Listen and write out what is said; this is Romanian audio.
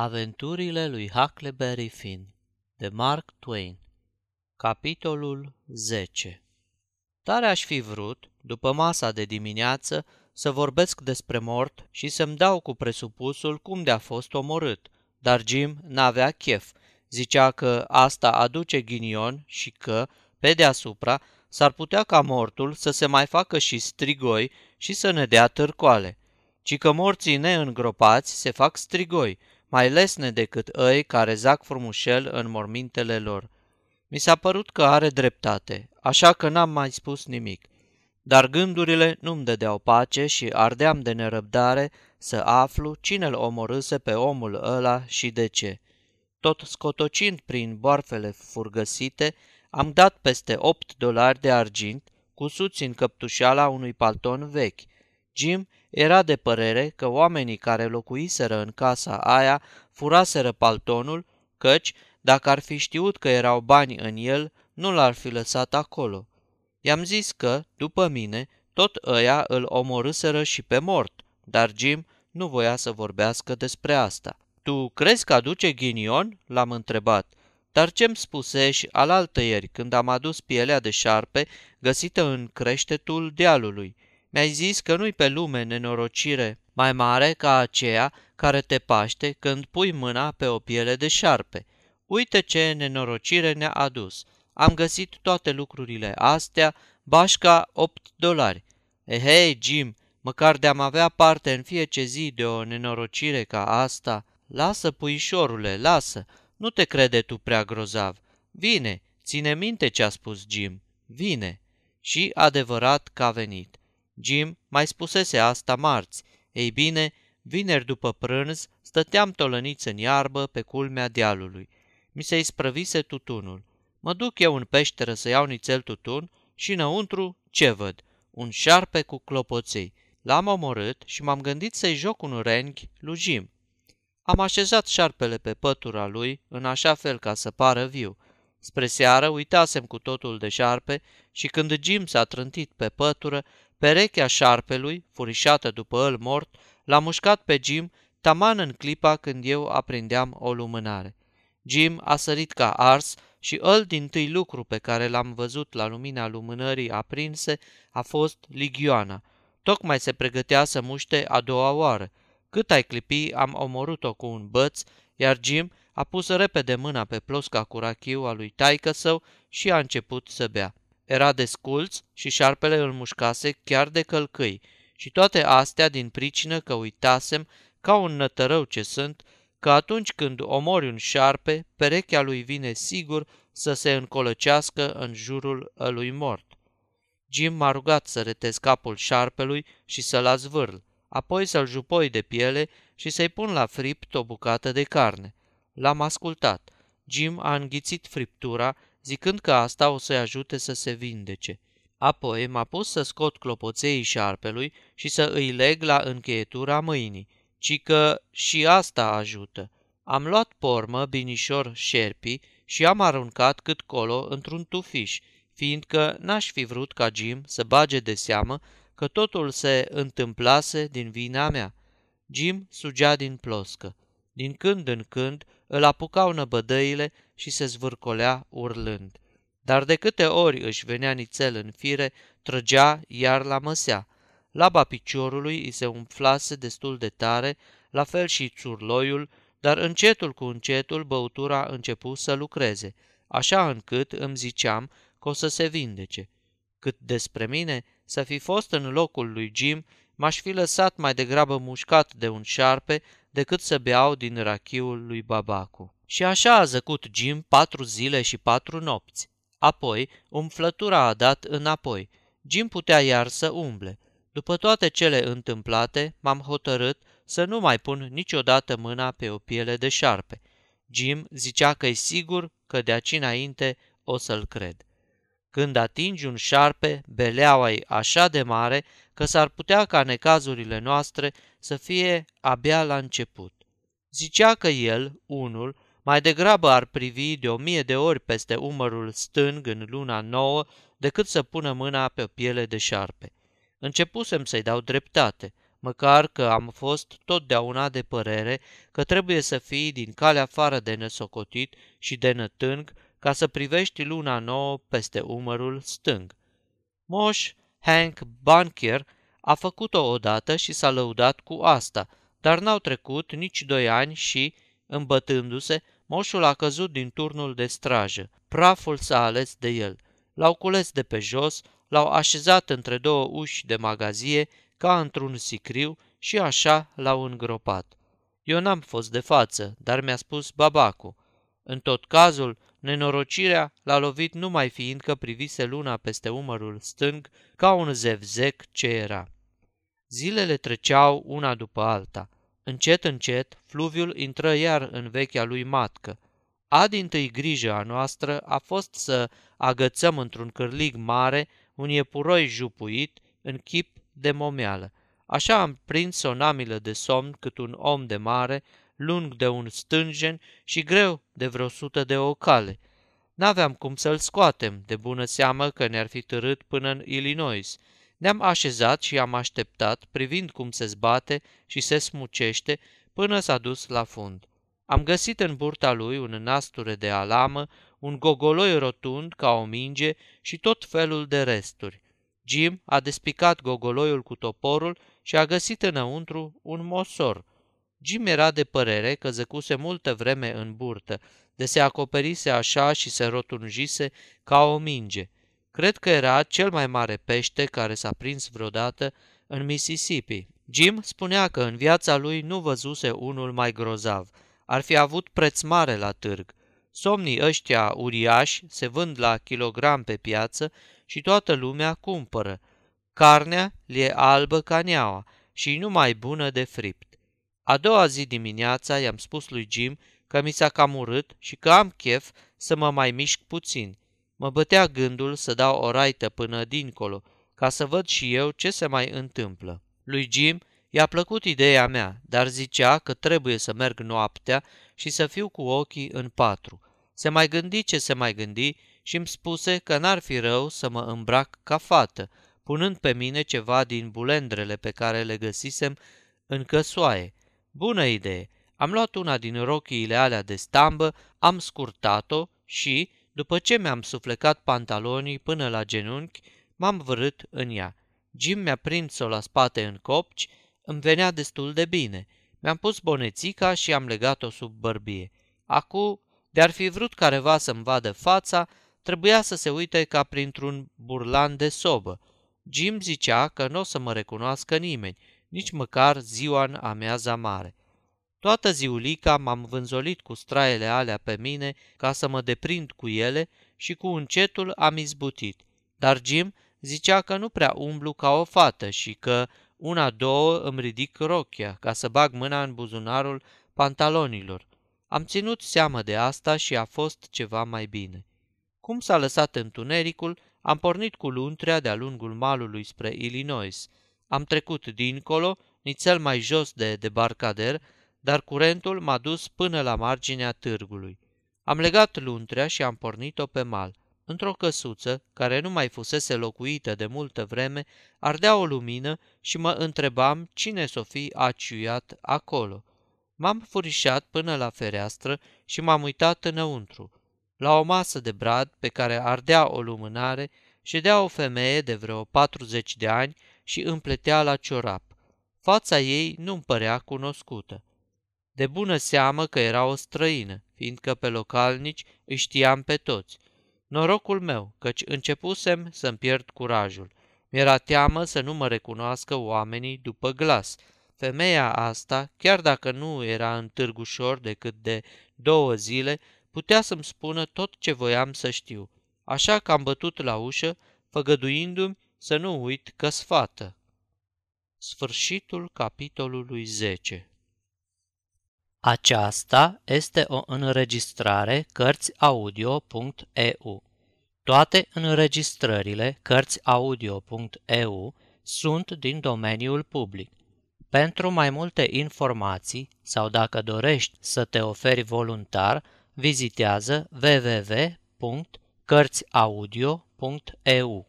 Aventurile lui Huckleberry Finn de Mark Twain Capitolul 10 Tare aș fi vrut, după masa de dimineață, să vorbesc despre mort și să-mi dau cu presupusul cum de-a fost omorât, dar Jim n-avea chef. Zicea că asta aduce ghinion și că, pe deasupra, s-ar putea ca mortul să se mai facă și strigoi și să ne dea târcoale, ci că morții neîngropați se fac strigoi, mai lesne decât îi care zac frumușel în mormintele lor. Mi s-a părut că are dreptate, așa că n-am mai spus nimic. Dar gândurile nu-mi dădeau pace și ardeam de nerăbdare să aflu cine îl omorâse pe omul ăla și de ce. Tot scotocind prin boarfele furgăsite, am dat peste 8 dolari de argint, cusuți în căptușeala unui palton vechi. Jim era de părere că oamenii care locuiseră în casa aia furaseră paltonul, căci, dacă ar fi știut că erau bani în el, nu l-ar fi lăsat acolo. I-am zis că, după mine, tot ăia îl omorâseră și pe mort, dar Jim nu voia să vorbească despre asta. Tu crezi că aduce ghinion?" l-am întrebat. Dar ce-mi spuseși alaltă ieri când am adus pielea de șarpe găsită în creștetul dealului?" Mi-ai zis că nu-i pe lume nenorocire mai mare ca aceea care te paște când pui mâna pe o piele de șarpe. Uite ce nenorocire ne-a adus. Am găsit toate lucrurile astea, bașca 8 dolari. Ehei, eh, Jim, măcar de-am avea parte în fiecare zi de o nenorocire ca asta. Lasă, puișorule, lasă, nu te crede tu prea grozav. Vine, ține minte ce a spus Jim. Vine. Și adevărat că a venit. Jim mai spusese asta marți. Ei bine, vineri după prânz, stăteam tolăniți în iarbă pe culmea dealului. Mi se isprăvise tutunul. Mă duc eu în peșteră să iau nițel tutun și înăuntru ce văd? Un șarpe cu clopoței. L-am omorât și m-am gândit să-i joc un renghi lui Jim. Am așezat șarpele pe pătura lui în așa fel ca să pară viu. Spre seară uitasem cu totul de șarpe și când Jim s-a trântit pe pătură, Perechea șarpelui, furișată după el mort, l-a mușcat pe Jim taman în clipa când eu aprindeam o lumânare. Jim a sărit ca ars și îl din tâi lucru pe care l-am văzut la lumina lumânării aprinse a fost ligioana. Tocmai se pregătea să muște a doua oară. Cât ai clipi, am omorât-o cu un băț, iar Jim a pus repede mâna pe plosca cu rachiu a lui taică său și a început să bea. Era desculț și șarpele îl mușcase chiar de călcâi și toate astea din pricină că uitasem, ca un nătărău ce sunt, că atunci când omori un șarpe, perechea lui vine sigur să se încolăcească în jurul ălui mort. Jim m-a rugat să retez capul șarpelui și să-l azvârl, apoi să-l jupoi de piele și să-i pun la fript o bucată de carne. L-am ascultat. Jim a înghițit friptura zicând că asta o să-i ajute să se vindece. Apoi m-a pus să scot clopoței șarpelui și să îi leg la încheietura mâinii, ci că și asta ajută. Am luat pormă binișor șerpii și am aruncat cât colo într-un tufiș, fiindcă n-aș fi vrut ca Jim să bage de seamă că totul se întâmplase din vina mea. Jim sugea din ploscă. Din când în când îl apucau năbădăile și se zvârcolea urlând. Dar de câte ori își venea nițel în fire, trăgea iar la măsea. Laba piciorului îi se umflase destul de tare, la fel și țurloiul, dar încetul cu încetul băutura începu să lucreze, așa încât îmi ziceam că o să se vindece. Cât despre mine, să fi fost în locul lui Jim, m-aș fi lăsat mai degrabă mușcat de un șarpe decât să beau din rachiul lui Babacu. Și așa a zăcut Jim patru zile și patru nopți. Apoi, umflătura a dat înapoi. Jim putea iar să umble. După toate cele întâmplate, m-am hotărât să nu mai pun niciodată mâna pe o piele de șarpe. Jim zicea că e sigur că de aici înainte o să-l cred. Când atingi un șarpe, beleaua e așa de mare că s-ar putea ca necazurile noastre să fie abia la început. Zicea că el, unul, mai degrabă ar privi de o mie de ori peste umărul stâng în luna nouă decât să pună mâna pe o piele de șarpe. Începusem să-i dau dreptate. măcar că am fost totdeauna de părere că trebuie să fii din calea afară de nesocotit și de nătâng ca să privești luna nouă peste umărul stâng. Moș Hank Bankier a făcut-o odată și s-a lăudat cu asta, dar n-au trecut nici doi ani și, îmbătându-se, moșul a căzut din turnul de strajă. Praful s-a ales de el. L-au cules de pe jos, l-au așezat între două uși de magazie, ca într-un sicriu, și așa l-au îngropat. Eu n-am fost de față, dar mi-a spus babacu. În tot cazul, nenorocirea l-a lovit numai fiindcă privise luna peste umărul stâng ca un zevzec ce era. Zilele treceau una după alta. Încet, încet, fluviul intră iar în vechea lui matcă. A din tâi grijă a noastră a fost să agățăm într-un cârlig mare un iepuroi jupuit în chip de momeală. Așa am prins o namilă de somn cât un om de mare, lung de un stânjen și greu de vreo sută de ocale. N-aveam cum să-l scoatem, de bună seamă că ne-ar fi târât până în Illinois. Ne-am așezat și am așteptat, privind cum se zbate și se smucește, până s-a dus la fund. Am găsit în burta lui un nasture de alamă, un gogoloi rotund ca o minge și tot felul de resturi. Jim a despicat gogoloiul cu toporul și a găsit înăuntru un mosor. Jim era de părere că zăcuse multă vreme în burtă, de se acoperise așa și se rotunjise ca o minge. Cred că era cel mai mare pește care s-a prins vreodată în Mississippi. Jim spunea că în viața lui nu văzuse unul mai grozav. Ar fi avut preț mare la târg. Somnii ăștia uriași se vând la kilogram pe piață și toată lumea cumpără. Carnea le e albă ca neaua și nu mai bună de fript. A doua zi dimineața i-am spus lui Jim că mi s-a cam urât și că am chef să mă mai mișc puțin. Mă bătea gândul să dau o raită până dincolo, ca să văd și eu ce se mai întâmplă. Lui Jim i-a plăcut ideea mea, dar zicea că trebuie să merg noaptea și să fiu cu ochii în patru. Se mai gândi ce se mai gândi și îmi spuse că n-ar fi rău să mă îmbrac ca fată, punând pe mine ceva din bulendrele pe care le găsisem în căsoaie. Bună idee! Am luat una din rochiile alea de stambă, am scurtat-o și, după ce mi-am suflecat pantalonii până la genunchi, m-am vărât în ea. Jim mi-a prins-o la spate în copci, îmi venea destul de bine. Mi-am pus bonețica și am legat-o sub bărbie. Acu, de-ar fi vrut careva să-mi vadă fața, trebuia să se uite ca printr-un burlan de sobă. Jim zicea că nu o să mă recunoască nimeni, nici măcar ziua în amiaza mare. Toată ziulica m-am vânzolit cu straiele alea pe mine ca să mă deprind cu ele și cu încetul am izbutit. Dar Jim zicea că nu prea umblu ca o fată și că una-două îmi ridic rochia ca să bag mâna în buzunarul pantalonilor. Am ținut seamă de asta și a fost ceva mai bine. Cum s-a lăsat întunericul, am pornit cu luntrea de-a lungul malului spre Illinois. Am trecut dincolo, nițel mai jos de debarcader, dar curentul m-a dus până la marginea târgului. Am legat luntrea și am pornit-o pe mal. Într-o căsuță, care nu mai fusese locuită de multă vreme, ardea o lumină și mă întrebam cine s-o fi aciuiat acolo. M-am furișat până la fereastră și m-am uitat înăuntru. La o masă de brad pe care ardea o lumânare, ședea o femeie de vreo 40 de ani și împletea la ciorap. Fața ei nu-mi părea cunoscută. De bună seamă că era o străină, fiindcă pe localnici îi știam pe toți. Norocul meu, căci începusem să-mi pierd curajul. Mi-era teamă să nu mă recunoască oamenii după glas. Femeia asta, chiar dacă nu era în târgușor decât de două zile, putea să-mi spună tot ce voiam să știu. Așa că am bătut la ușă, făgăduindu-mi să nu uit că sfată. Sfârșitul capitolului 10 Aceasta este o înregistrare Cărțiaudio.eu. Toate înregistrările Cărțiaudio.eu sunt din domeniul public. Pentru mai multe informații sau dacă dorești să te oferi voluntar, vizitează www.cărțiaudio.eu.